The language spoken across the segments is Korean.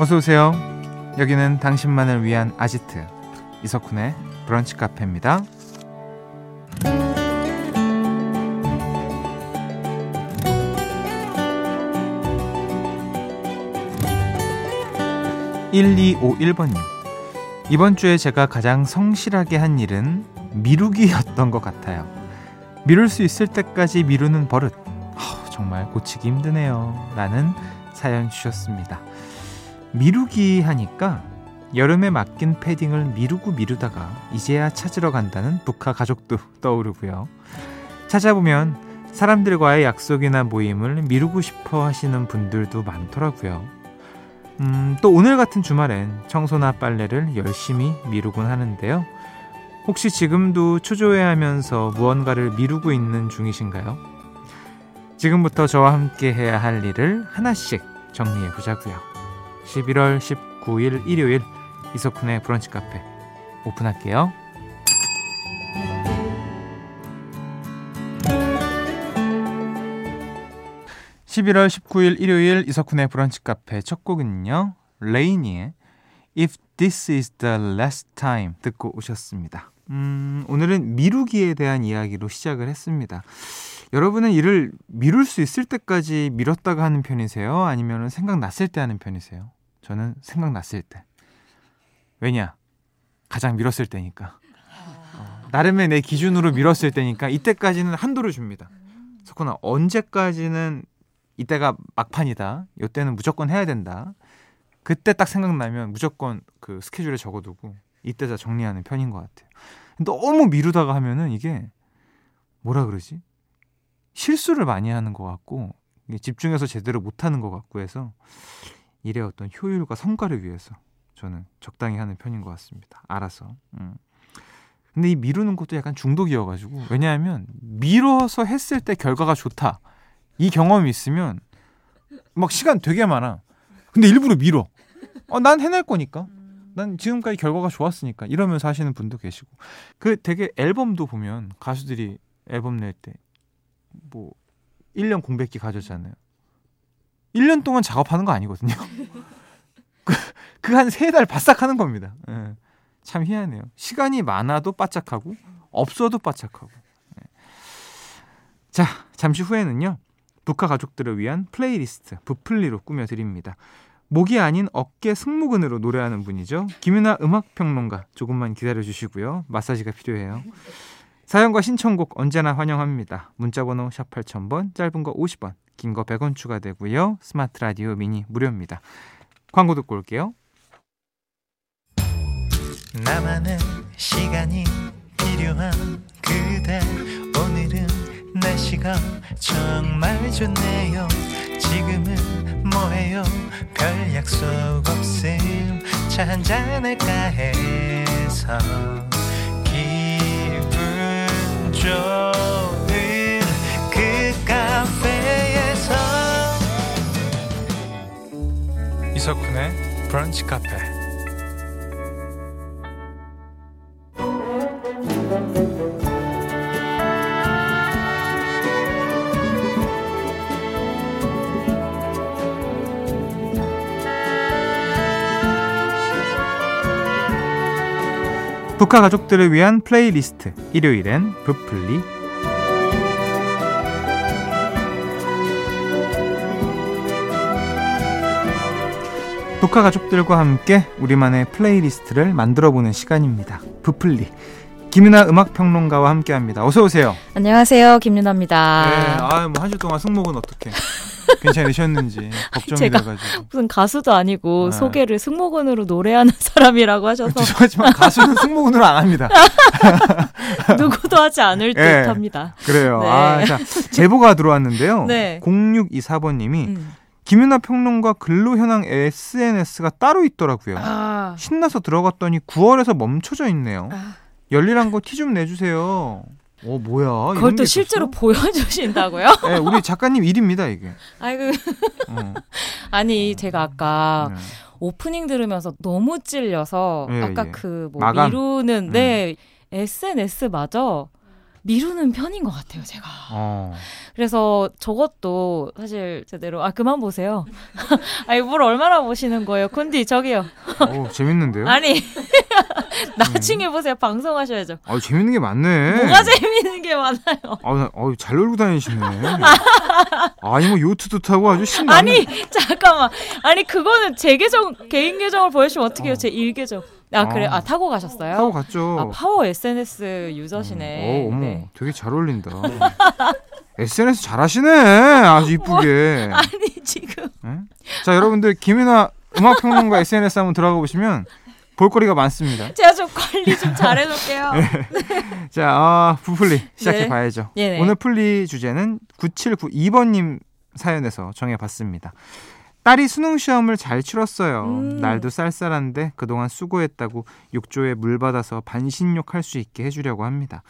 어서 오세요. 여기는 당신만을 위한 아지트 이석훈의 브런치 카페입니다. 1251번님. 이번 주에 제가 가장 성실하게 한 일은 미루기였던 것 같아요. 미룰 수 있을 때까지 미루는 버릇. 어, 정말 고치기 힘드네요. 라는 사연 주셨습니다. 미루기 하니까 여름에 맡긴 패딩을 미루고 미루다가 이제야 찾으러 간다는 북한 가족도 떠오르고요. 찾아보면 사람들과의 약속이나 모임을 미루고 싶어 하시는 분들도 많더라고요. 음, 또 오늘 같은 주말엔 청소나 빨래를 열심히 미루곤 하는데요. 혹시 지금도 초조해하면서 무언가를 미루고 있는 중이신가요? 지금부터 저와 함께 해야 할 일을 하나씩 정리해 보자고요. 11월 19일 일요일 이석훈의 브런치 카페 오픈할게요. 11월 19일 일요일 이석훈의 브런치 카페 첫 곡은요. 레이니의 If This Is The Last Time 듣고 오셨습니다. 음, 오늘은 미루기에 대한 이야기로 시작을 했습니다. 여러분은 일을 미룰 수 있을 때까지 미뤘다가 하는 편이세요? 아니면 생각났을 때 하는 편이세요? 저는 생각났을 때. 왜냐? 가장 미뤘을 때니까. 어, 나름의 내 기준으로 미뤘을 때니까 이때까지는 한도를 줍니다. 석훈아, 언제까지는 이때가 막판이다. 이때는 무조건 해야 된다. 그때 딱 생각나면 무조건 그 스케줄에 적어두고 이때 다 정리하는 편인 것 같아요. 너무 미루다가 하면은 이게 뭐라 그러지? 실수를 많이 하는 것 같고 집중해서 제대로 못하는 것 같고 해서 일의 어떤 효율과 성과를 위해서 저는 적당히 하는 편인 것 같습니다. 알아서. 음. 근데 이 미루는 것도 약간 중독이어가지고 왜냐하면 미뤄서 했을 때 결과가 좋다. 이 경험이 있으면 막 시간 되게 많아. 근데 일부러 미뤄. 어, 난 해낼 거니까. 난 지금까지 결과가 좋았으니까. 이러면서 하시는 분도 계시고. 그 되게 앨범도 보면 가수들이 앨범 낼 때 뭐 1년 공백기 가졌잖아요. 1년 동안 작업하는 거 아니거든요. 그 한 세 달 바싹 하는 겁니다. 예. 참 희한해요. 시간이 많아도 바짝하고 없어도 바짝하고. 예. 자, 잠시 후에는요. 브카 가족들을 위한 플레이리스트 브플리로 꾸며 드립니다. 목이 아닌 어깨 승모근으로 노래하는 분이죠. 김윤하 음악평론가 조금만 기다려 주시고요. 마사지가 필요해요. 사연과 신청곡 언제나 환영합니다. 문자번호 샵 8000번, 짧은 거 50원, 긴 거 100원 추가되고요. 스마트 라디오 미니 무료입니다. 광고 듣고 올게요. 나만의 시간이 필요한 그대 오늘은 날씨가 정말 좋네요 지금은 뭐해요 별 약속 없음 차 한잔할까 해서 기분 좋 이석훈의 브런치 카페. 브카 가족들을 위한 플레이리스트. 일요일엔 브플리 브카 가족들과 함께 우리만의 플레이리스트를 만들어보는 시간입니다. 브플리 김윤하 음악평론가와 함께합니다. 어서 오세요. 안녕하세요, 김윤하입니다. 네, 아 뭐 한 주 동안 승모근 어떻게? 괜찮으셨는지 걱정이 돼가지고 무슨 가수도 아니고 네. 소개를 승모근으로 노래하는 사람이라고 하셔서 죄송하지만 가수는 승모근으로 안 합니다. 누구도 하지 않을 네. 듯합니다. 그래요. 네. 아, 자 제보가 들어왔는데요. 네. 0624번님이 음. 김윤아 평론가 근로 현황 SNS가 따로 있더라고요. 아. 신나서 들어갔더니 9월에서 멈춰져 있네요. 아. 열일한 거 티 좀 내주세요. 어 뭐야? 그걸 또 실제로 보여주신다고요? 네, 우리 작가님 일입니다 이게. 아이고. 어. 아니 제가 아까 네. 오프닝 들으면서 너무 찔려서 예, 아까 예. 그뭐 미루는 네 음. SNS 맞아. 미루는 편인 것 같아요, 제가. 어. 그래서 저것도 사실 제대로 아 그만 보세요. 아니 뭘 얼마나 보시는 거예요, 콘디 저기요. 어, 재밌는데요? 아니 나중에 보세요. 방송하셔야죠. 아, 재밌는 게 많네. 뭐가 재밌는 게 많아요. 아, 잘 놀고 다니시네. 아니, 뭐, 요트도 타고 아주 신나. 아니 잠깐만. 아니 그거는 제 계정 개인 계정을 보여주면 어떻게 해요? 제일 계정. 아 그래 아. 아 타고 가셨어요? 타고 갔죠. 아 파워 SNS 유저시네. 어, 어머, 네. 되게 잘 어울린다. SNS 잘하시네. 아주 이쁘게. 아니 지금 예? 자, 여러분들 김윤아 음악 평론가 SNS 한번 들어가 보시면 볼거리가 많습니다. 제가 좀 관리 좀 잘해놓을게요. 자, 아, 부풀리 시작해 네. 봐야죠. 네네. 오늘 풀리 주제는 9792번님 사연에서 정해봤습니다. 딸이 수능 시험을 잘 치렀어요. 음. 날도 쌀쌀한데 그동안 수고했다고 욕조에 물 받아서 반신욕 할 수 있게 해주려고 합니다.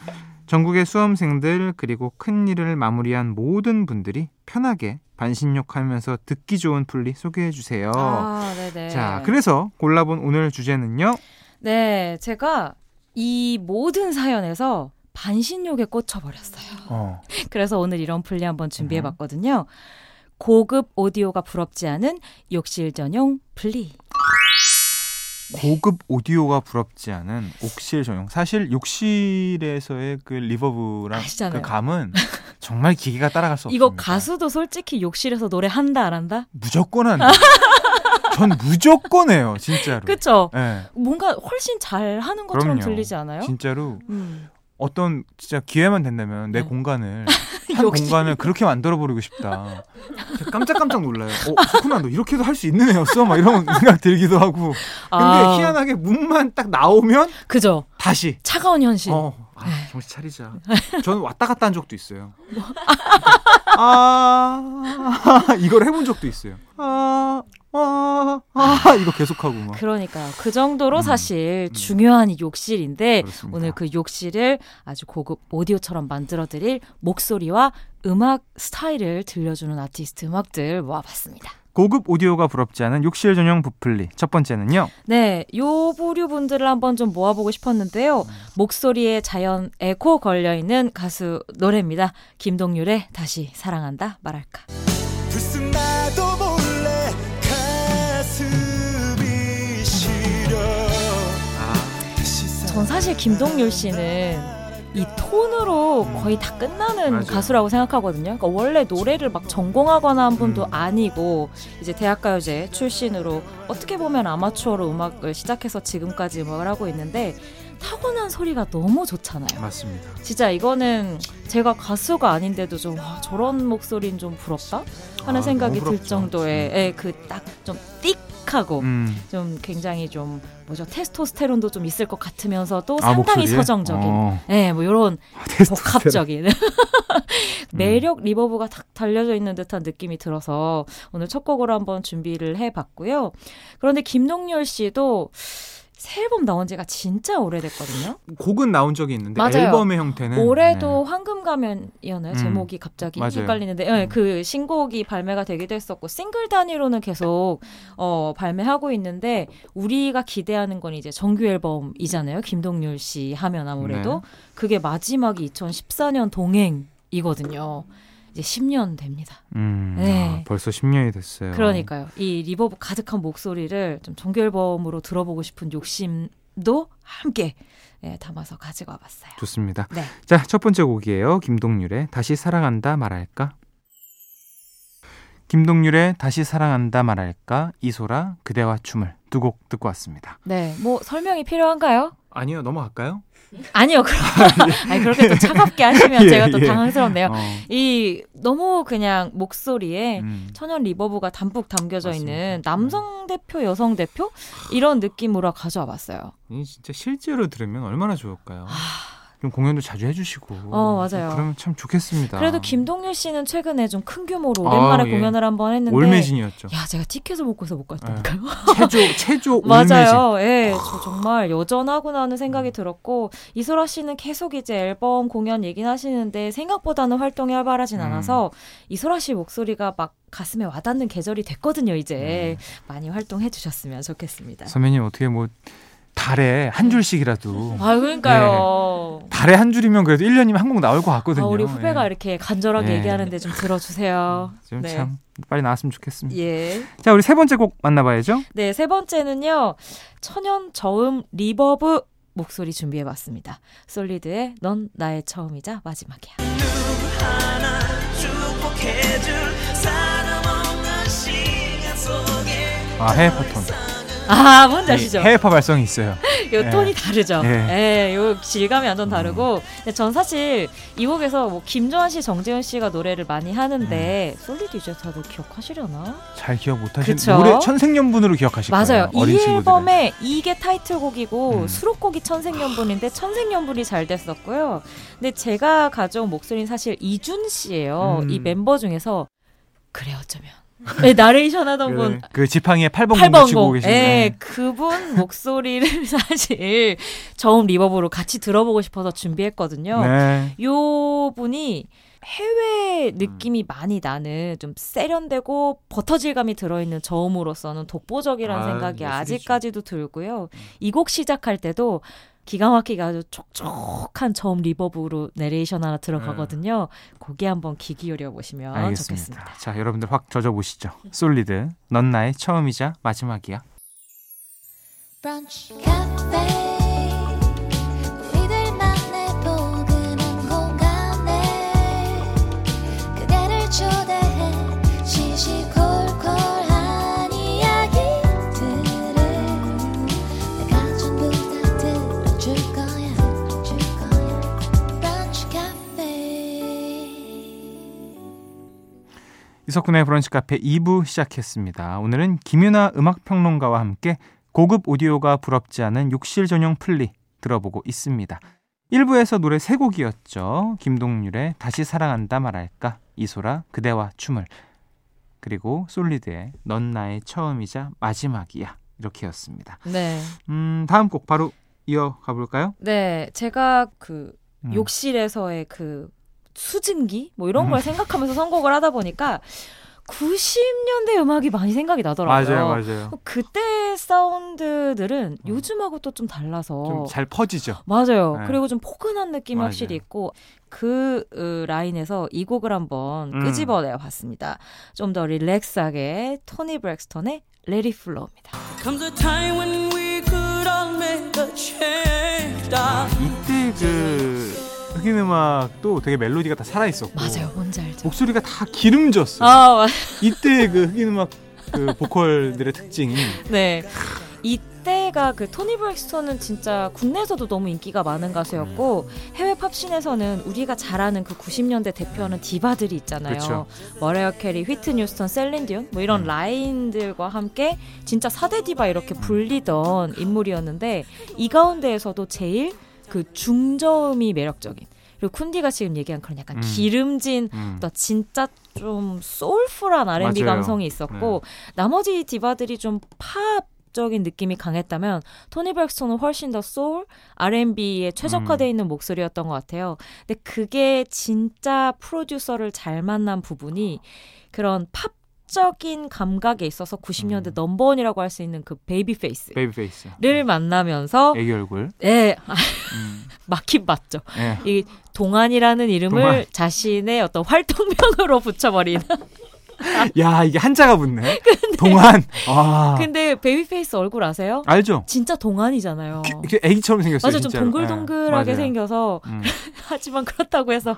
전국의 수험생들 그리고 큰 일을 마무리한 모든 분들이 편하게 반신욕하면서 듣기 좋은 풀리 소개해 주세요. 아. 자, 그래서 골라본 오늘 주제는요. 네 제가 이 모든 사연에서 반신욕에 꽂혀버렸어요. 어, 그래서 오늘 이런 플리 한번 음. 준비해 봤거든요. 고급 오디오가 부럽지 않은 욕실 전용 플리. 고급 오디오가 부럽지 않은 욕실 전용. 사실 욕실에서의 그 reverb랑 아시잖아요. 그 감은 정말 기계가 따라갈 수 이거 없습니다. 가수도 솔직히 욕실에서 노래 한다 안 한다? 무조건 한. 전 무조건 해요, 진짜로. 그쵸? 예. 뭔가 훨씬 잘 하는 것처럼 그럼요. 들리지 않아요? 진짜로 음. 어떤 진짜 기회만 된다면 내 네. 공간을 한. 공간을 그렇게 만들어 버리고 싶다. 깜짝깜짝 놀라요. 어, 석훈아 너 이렇게도 할 수 있는 애였어? 막 이런 생각 들기도 하고. 근데 아, 희한하게 문만 딱 나오면 그죠? 다시 차가운 현실. 어, 아, 네. 정신 차리자. 저는 왔다 갔다 한 적도 있어요. 아, 이걸 해본 적도 있어요. 아, 아, 아, 이거 계속하고 막. 그러니까요. 그 정도로 음, 사실 음. 중요한 이 욕실인데 그렇습니다. 오늘 그 욕실을 아주 고급 오디오처럼 만들어드릴 목소리와 음악 스타일을 들려주는 아티스트 음악들 모아봤습니다. 고급 오디오가 부럽지 않은 욕실 전용 부플리. 첫 번째는요. 네, 요 부류 분들을 한번 좀 모아보고 싶었는데요. 목소리에 자연 에코 걸려 있는 가수 노래입니다. 김동률의 다시 사랑한다 말할까. 불쑥 나도 몰래 가슴이 시려 전 사실 김동률 씨는 이 톤으로 거의 다 끝나는 맞아요. 가수라고 생각하거든요. 그러니까 원래 노래를 막 전공하거나 한 분도 음. 아니고 이제 대학가요제 출신으로 어떻게 보면 아마추어로 음악을 시작해서 지금까지 음악을 하고 있는데 타고난 소리가 너무 좋잖아요. 맞습니다. 진짜 이거는 제가 가수가 아닌데도 좀 와, 저런 목소리는 좀 부럽다 하는 아, 생각이 들. 정도의 그딱 좀 띡 하고 음. 좀 굉장히 좀 뭐죠 테스토스테론도 좀 있을 것 같으면서도 아, 상당히 목소리에? 서정적인 어. 네, 뭐 이런 테스토스테론. 복합적인 음. 매력 reverb가 탁 달려져 있는 듯한 느낌이 들어서 오늘 첫 곡으로 한번 준비를 해봤고요. 그런데 김동률 씨도 새 앨범 나온 지가 진짜 오래됐거든요. 곡은 나온 적이 있는데 맞아요. 앨범의 형태는 올해도 황금 가면이었나요? 음, 제목이 갑자기 맞아요. 헷갈리는데 네, 그 신곡이 발매가 되기도 했었고 싱글 단위로는 계속 어, 발매하고 있는데 우리가 기대하는 건 이제 정규 앨범이잖아요. 김동률 씨 하면 아무래도 네. 그게 마지막이 2014년 동행 이거든요. 이제 10년 됩니다. 음, 네. 아, 벌써 10년이 됐어요. 그러니까요. 이 reverb 가득한 목소리를 좀 정규 앨범으로 들어보고 싶은 욕심도 함께 예, 담아서 가지고 와봤어요. 좋습니다. 네. 자, 첫 번째 곡이에요. 김동률의 다시 사랑한다 말할까? 김동률의 다시 사랑한다 말할까? 이소라 그대와 춤을 두 곡 듣고 왔습니다. 네, 뭐 설명이 필요한가요? 아니요, 넘어갈까요? 아니요, 그럼 아니 그렇게 또 차갑게 하시면 예, 제가 또 예. 당황스럽네요. 어, 이 너무 그냥 목소리에 음. 천연 리버브가 담뿍 담겨져 맞습니다. 네. 있는 남성 대표, 여성 대표 이런 느낌으로 가져와 봤어요. 이 진짜 실제로 들으면 얼마나 좋을까요? 아, 좀 공연도 자주 해주시고. 어, 맞아요. 그러면 참 좋겠습니다. 그래도 김동률 씨는 최근에 좀 큰 규모로 아, 오랜만에 예. 공연을 한번 했는데 올매진이었죠. 야, 제가 티켓을 못 구해서 못 갔다니까요. 체조 체조 올매진. 맞아요. 예, 저 정말 여전하구나는 생각이 들었고 이소라 씨는 계속 이제 앨범 공연 얘기는 하시는데 생각보다는 활동이 활발하진 음. 않아서 이소라 씨 목소리가 막 가슴에 와닿는 계절이 됐거든요. 이제 네. 많이 활동해 주셨으면 좋겠습니다. 선배님 어떻게 뭐 달에 한 줄씩이라도 아, 그러니까요. 맞아요. 달에 한 줄이면 그래도 1년이면 한곡 나올 것 같거든요. 아, 우리 후배가 예. 이렇게 간절하게 예. 얘기하는데 좀 들어주세요. 좀 네. 참 빨리 나왔으면 좋겠습니다. 예. 자, 우리 세 번째 곡 만나봐야죠. 네, 세 번째는요. 천연 저음 reverb 목소리 준비해봤습니다. 솔리드의 넌 나의 처음이자 마지막이야. 아, 해외파 톤. 아, 뭔지 아시죠? 해외파 발성이 있어요. 요 예. 톤이 다르죠. 예. 예, 요 질감이 완전 다르고. 근데 전 사실 이 곡에서 뭐 김조한 씨, 정재현 씨가 노래를 많이 하는데 음. 솔리드 이제 다들 기억하시려나? 잘 기억 못하시는 그쵸? 노래 천생연분으로 기억하실 맞아요. 거예요. 이 어린 친구들은. 앨범에 이게 타이틀곡이고 음. 수록곡이 천생연분인데 천생연분이 잘 됐었고요. 근데 제가 가져온 목소리는 사실 이준 씨예요. 음. 이 멤버 중에서 그래 어쩌면 네, 나레이션 하던 분 그, 그 지팡이에 8번 8번 치고 공. 계신 예, 분. 그분 목소리를 사실 저음 리버브로 같이 들어보고 싶어서 준비했거든요. 네. 요 분이 해외 느낌이 많이 나는 좀 세련되고 버터질감이 들어있는 저음으로서는 독보적이라는 아, 생각이 예술이죠. 아직까지도 들고요. 이 곡 시작할 때도 기가 막히게 아주 촉촉한 저음 리버브로 내레이션 하나 들어가거든요. 거기에 한번 귀 기울여 보시면 알겠습니다. 좋겠습니다. 자, 여러분들 확 젖어 보시죠. 솔리드. 넌 나의 처음이자 마지막이야. 브런치 이석훈의 브런치 카페 2부 시작했습니다. 오늘은 김윤아 음악평론가와 함께 고급 오디오가 부럽지 않은 욕실 전용 플리 들어보고 있습니다. 1부에서 노래 세 곡이었죠. 김동률의 다시 사랑한다 말할까, 이소라 그대와 춤을 그리고 솔리드의 넌 나의 처음이자 마지막이야 이렇게였습니다. 네. 음, 다음 곡 바로 이어가 볼까요? 네, 제가 그 음. 욕실에서의 그 수증기 뭐 이런 걸 음. 생각하면서 선곡을 하다 보니까 90년대 음악이 많이 생각이 나더라고요. 맞아요, 맞아요. 그때 사운드들은 요즘하고 또 좀 달라서 좀 잘 퍼지죠. 맞아요. 네. 그리고 좀 포근한 느낌이 맞아요. 확실히 있고 그 으, 라인에서 이 곡을 한번 음. 끄집어내 봤습니다. 좀 더 릴렉스하게 토니 브렉스턴의 a change 아, 이때 그 흑인 음악도 되게 멜로디가 다 살아 있었고 맞아요, 뭔지 알죠? 목소리가 다 기름졌어 요. 아, 맞- 이때 그 흑인 음악 그 보컬들의 특징이 네. 이때가 그 토니 브렉스턴은 진짜 국내에서도 너무 인기가 많은 가수였고 해외 팝신에서는 우리가 잘 아는 그 90년대 대표하는 디바들이 있잖아요. 그쵸. 머라이어 캐리, 휘트니 휴스턴, 셀린 디온 뭐 이런 음. 라인들과 함께 진짜 4대 디바 이렇게 불리던 인물이었는데 이 가운데에서도 제일 그 중저음이 매력적인 그리고 쿤디가 지금 얘기한 그런 약간 음. 기름진 음, 또 진짜 좀 soulful한 R&B 맞아요. 네. 감성이 있었고 나머지 디바들이 좀 팝 적인 느낌이 강했다면 토니 브렉스턴은 훨씬 더 소울 R&B에 최적화되어 음. 있는 목소리였던 것 같아요. 근데 그게 진짜 프로듀서를 잘 만난 부분이 그런 팝 적인 감각에 있어서 90년대 음. 넘버원이라고 할 수 있는 그 베이비 페이스를 베이비 페이스. 만나면서 애기 얼굴. 예, 아, 음, 막힌 맞죠. 예. 이 동안이라는 이름을 동안. 자신의 어떤 활동명으로 붙여버린. 야 이게 한자가 붙네. 동안. 아. 근데 베이비페이스 얼굴 아세요? 알죠? 진짜 동안이잖아요. 이렇게 애기처럼 생겼어요. 맞아, 좀 진짜로. 동글동글하게 예, 맞아요. 생겨서 음. 하지만 그렇다고 해서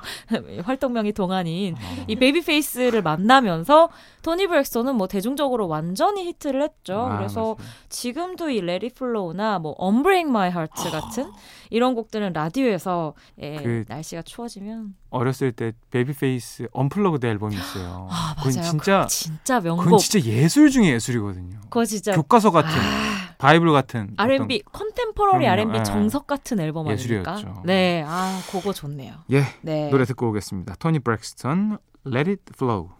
활동명이 동안인 어. 이 베이비페이스를 만나면서 토니 브렉스턴은 뭐 대중적으로 완전히 히트를 했죠. 아, 그래서 맞아요. 지금도 이 Let It Flow나 뭐 Unbreak My Heart 같은 이런 곡들은 라디오에서 예, 아. 그- 날씨가 추워지면 어렸을 때 베이비 페이스 unplugged 앨범이 있어요. 아 맞아요. 진짜 진짜 명곡. 그건 진짜 예술 중에 예술이거든요. 그거 진짜 교과서 같은 아, 바이블 같은 R&B contemporary 그럼요. R&B 예. 정석 같은 앨범 아닙니까? 예술이었죠. 네, 아 그거 좋네요. 어떤- 예 네. 노래 듣고 오겠습니다. 토니 브렉스턴 Let It Flow.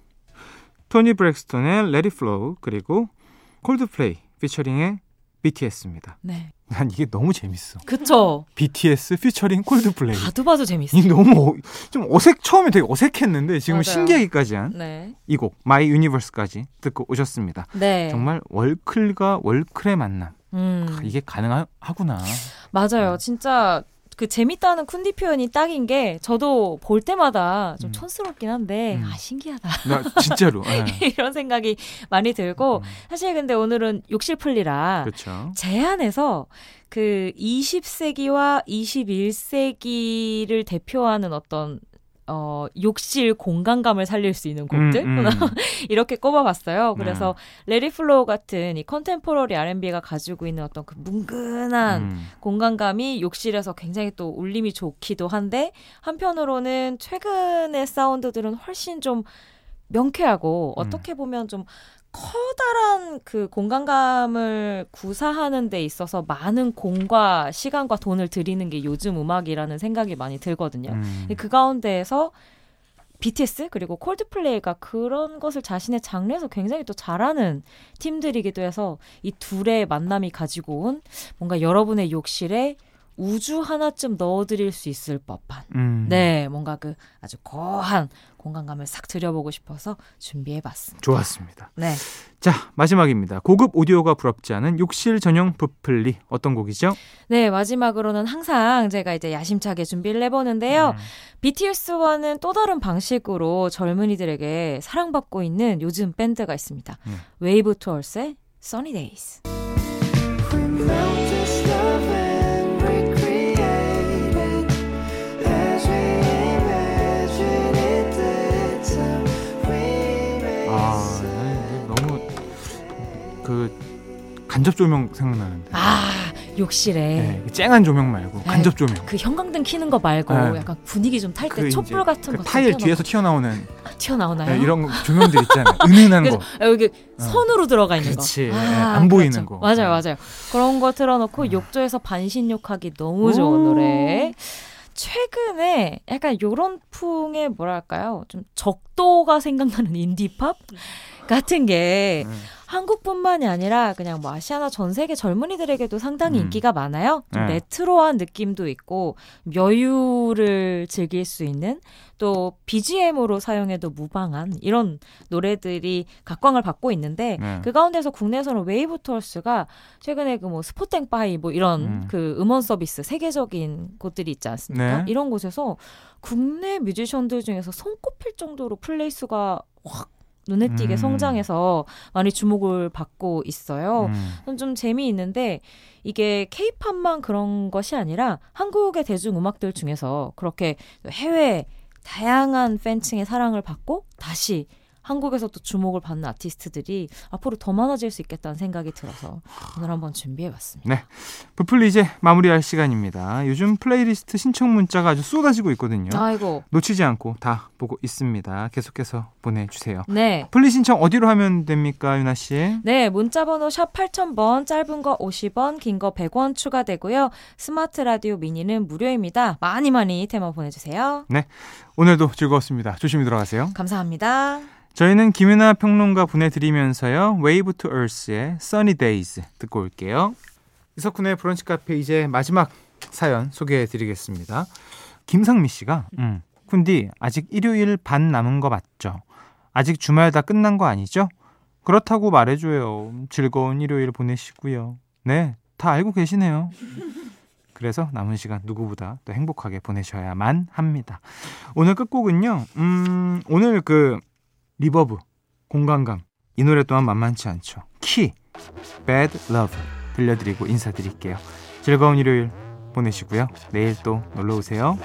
토니 브렉스턴의 Let It Flow 그리고 콜드플레이 피처링의 BTS입니다. 네. 난 이게 너무 재밌어. 그쵸. BTS 피처링 콜드플레이. 봐도 봐도 재밌어. 이 너무 어- 좀 어색 처음에 되게 어색했는데 지금. 신기하기까지 한 네. 이곡 My Universe까지 듣고 오셨습니다. 네. 정말 월클과 월클의 만남 음. 아, 이게 가능하구나. 맞아요. 진짜 그 재밌다는 쿤디 표현이 딱인 게 저도 볼 때마다 좀 음. 촌스럽긴 한데 음. 아 신기하다 나 진짜로. 예. 이런 생각이 많이 들고 음. 사실 근데 오늘은 욕실 플리라 그렇죠. 제 안에서 그 20세기와 21세기를 대표하는 어떤 어, 욕실 공간감을 살릴 수 있는 곡들 음, 음. 이렇게 꼽아봤어요. 네. 그래서 Let It Flow 같은 이 contemporary R&B가 가지고 있는 어떤 그 뭉근한 음. 공간감이 욕실에서 굉장히 또 울림이 좋기도 한데 한편으로는 최근의 사운드들은 훨씬 좀 명쾌하고 음. 어떻게 보면 좀 커다란 그 공간감을 구사하는 데 있어서 많은 공과 시간과 돈을 들이는 게 요즘 음악이라는 생각이 많이 들거든요. 음. 그 가운데에서 BTS 그리고 콜드플레이가 그런 것을 자신의 장르에서 굉장히 또 잘하는 팀들이기도 해서 이 둘의 만남이 가지고 온 뭔가 여러분의 욕실에 우주 하나쯤 넣어드릴 수 있을 법한 음. 네 뭔가 그 아주 거한 공간감을 싹 들여보고 싶어서 준비해봤습니다. 좋았습니다. 네. 자, 마지막입니다. 고급 오디오가 부럽지 않은 욕실 전용 브플리. 어떤 곡이죠? 네, 마지막으로는 항상 제가 이제 야심차게 준비를 해보는데요. 음. BTS와는 또 다른 방식으로 젊은이들에게 사랑받고 있는 요즘 밴드가 있습니다. 음. 웨이브 투 어스의 Sunny Days. 그 간접 조명 생각나는데. 아, 욕실에 네, 쨍한 조명 말고 간접 조명. 그 형광등 켜는 거 말고 네. 약간 분위기 좀 탈 때 그 촛불 같은 그 거 타일 뒤에서 튀어나오는 튀어나오나요? 네, 이런 조명들 있잖아요. 은은한 거. 아, 여기 선으로 들어가 있는 그렇지. 거. 예, 안 보이는 거. 맞아요, 네. 맞아요. 그런 거 틀어놓고 욕조에서 반신욕하기 너무 좋은 오. 노래. 최근에 약간 요런 풍의 뭐랄까요? 좀 적도가 생각나는 인디팝 같은 게 네. 한국뿐만이 아니라 그냥 뭐 아시아나 전 세계 젊은이들에게도 상당히 음. 인기가 많아요. 좀 네. 레트로한 느낌도 있고 여유를 즐길 수 있는 또 BGM으로 사용해도 무방한 이런 노래들이 각광을 받고 있는데 네. 그 가운데서 국내에서는 웨이브 투 어스가 최근에 그 뭐 스포땡파이 뭐 이런 음. 그 음원 서비스 세계적인 곳들이 있지 않습니까? 네. 이런 곳에서 국내 뮤지션들 중에서 손꼽힐 정도로 플레이 수가 확 눈에 띄게 음. 성장해서 많이 주목을 받고 있어요. 음. 좀 재미있는데 이게 케이팝만 그런 것이 아니라 한국의 대중 음악들 중에서 그렇게 해외 다양한 팬층의 사랑을 받고 다시 한국에서 또 주목을 받는 아티스트들이 앞으로 더 많아질 수 있겠다는 생각이 들어서 오늘 한번 준비해봤습니다. 브플리 이제 마무리할 시간입니다. 요즘 플레이리스트 신청 문자가 아주 쏟아지고 있거든요. 아이고, 놓치지 않고 다 보고 있습니다. 계속해서 보내주세요. 네. 플리 신청 어디로 하면 됩니까, 윤하 씨? 네, 문자번호 샵 8000번, 짧은 거 50원, 긴 거 100원 추가되고요. 스마트 라디오 미니는 무료입니다. 많이 많이 테마 보내주세요. 오늘도 즐거웠습니다. 조심히 들어가세요. 감사합니다. 저희는 김윤하 평론가 보내드리면서요. wave to earth의 Sunny Days 듣고 올게요. 이석훈의 브런치 카페 이제 마지막 사연 소개해드리겠습니다. 김상미 씨가 음, 훈디 아직 일요일 반 남은 거 맞죠? 아직 주말 다 끝난 거 아니죠? 그렇다고 말해줘요. 즐거운 일요일 보내시고요. 네, 다 알고 계시네요. 그래서 남은 시간 누구보다 또 행복하게 보내셔야만 합니다. 오늘 끝곡은요. 음, 오늘 그 reverb, 공간감 이 노래 또한 만만치 않죠. 키, Bad Love 들려드리고 인사드릴게요. 즐거운 일요일 보내시고요. 내일 또 놀러 오세요.